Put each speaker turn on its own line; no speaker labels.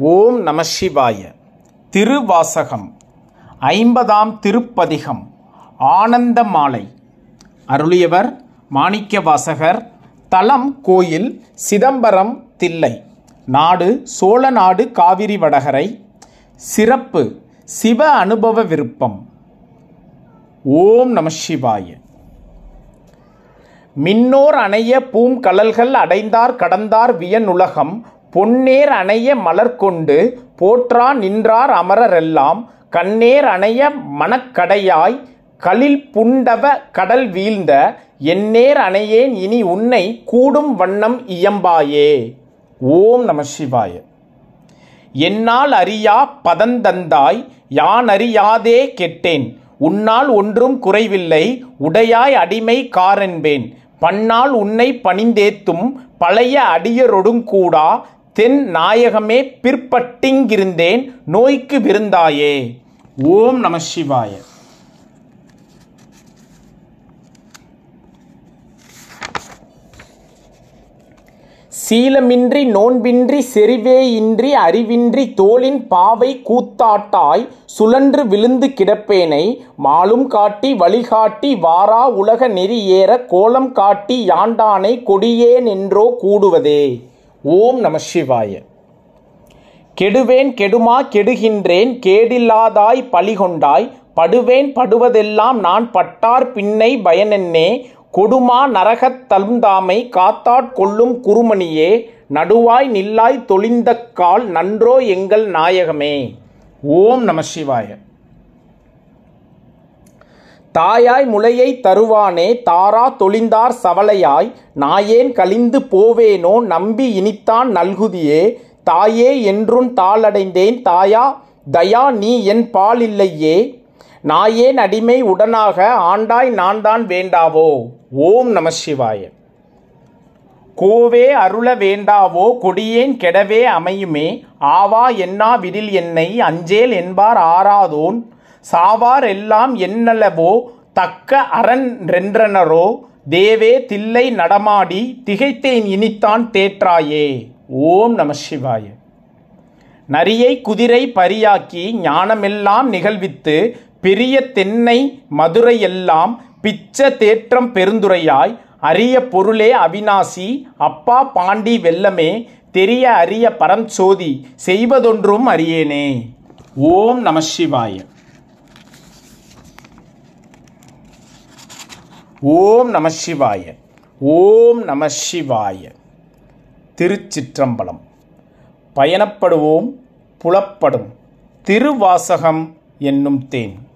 ஓம் நம சிவாய. திருவாசகம் ஐம்பதாம் திருப்பதிகம் ஆனந்த மாலை அருளியவர் மாணிக்கவாசகர் தலம் கோயில் சிதம்பரம் தில்லை. நாடு சோழ நாடு காவிரி வடகரை. சிறப்பு சிவ அனுபவ விருப்பம். ஓம் நம சிவாய. மின்னோர் அணைய பூங்கழல்கள் அடைந்தார் கடந்தார் வியனுலகம். பொன்னேர் அணைய மலர் கொண்டு போற்றா நின்றார் அமரரெல்லாம். கண்ணேர் அணைய மணக்கடையாய் களில் புண்டவ கடல் வீழ்ந்த. எந்நேர் அணையேன் இனி உன்னை கூடும் வண்ணம் இயம்பாயே. ஓம் நம சிவாய. என்னால் அறியா பதந்தந்தாய் யான் அறியாதே கெட்டேன். உன்னால் ஒன்றும் குறைவில்லை உடையாய் அடிமை காரென்பேன். பன்னால் உன்னை பணிந்தேத்தும் பழைய அடியரொடுங்கூடா தென் நாயகமே பிற்பட்டிங்கிருந்தேன் நோய்க்கு விருந்தாயே. ஓம் நம சிவாய. சீலமின்றி நோன்பின்றி செறிவேயின்றி அறிவின்றி தோளின் பாவை கூத்தாட்டாய் சுழன்று விழுந்து கிடப்பேனை மாலும் காட்டி வழிகாட்டி வாரா உலக நெறி ஏற கோலம் காட்டி யாண்டானை கொடியேன் என்றோ கூடுவதே. ஓம் நம சிவாய. கெடுவேன் கெடுமா கெடுகின்றேன் கேடில்லாதாய் பழிகொண்டாய் படுவேன் படுவதெல்லாம் நான் பட்டார் பின்னை பயனென்னே கொடுமா நரகத் தழுந்தாமை காத்தாட் கொள்ளும் குருமணியே நடுவாய் நில்லாய் தொழிந்த கால் நன்றோ எங்கள் நாயகமே. ஓம் நம சிவாய. தாயாய் முளையை தருவானே தாரா தொழிந்தார் சவலையாய் நாயேன் கழிந்து போவேனோ நம்பி இனித்தான் நல்குதியே தாயே என்றுன் தாளடைந்தேன் தாயா தயா நீ என் பால் இல்லையே நாயேன் அடிமை உடனாக ஆண்டாய் நான் தான் வேண்டாவோ ஓம் நம சிவாய. கோவே அருள வேண்டாவோ கொடியேன் கெடவே அமையுமே ஆவா என்னா விடில் என்னை அஞ்சேல் என்பார் ஆறாதோன் சாவார் எல்லாம் என்னளவோ தக்க அரண் ரென்றனரோ தேவே தில்லை நடமாடி திகைத்தேன் இனித்தான் தேற்றாயே. ஓம் நம சிவாய. நரியை குதிரை பரியாக்கி ஞானமெல்லாம் நிகழ்வித்து பெரிய தென்னை மதுரையெல்லாம் பிச்ச தேற்றம் பெருந்துரையாய் அரிய பொருளே அவிநாசி அப்பா பாண்டி வெல்லமே தெரிய அரிய பரஞ்சோதி செய்வதொன்றும் அறியேனே. ஓம் நம சிவாய. ஓம் நம சிவாய. ஓம் நம சிவாய. திருச்சிற்றம்பலம். பயணப்படுவோம் புலப்படும். திருவாசகம் என்னும் தேன்.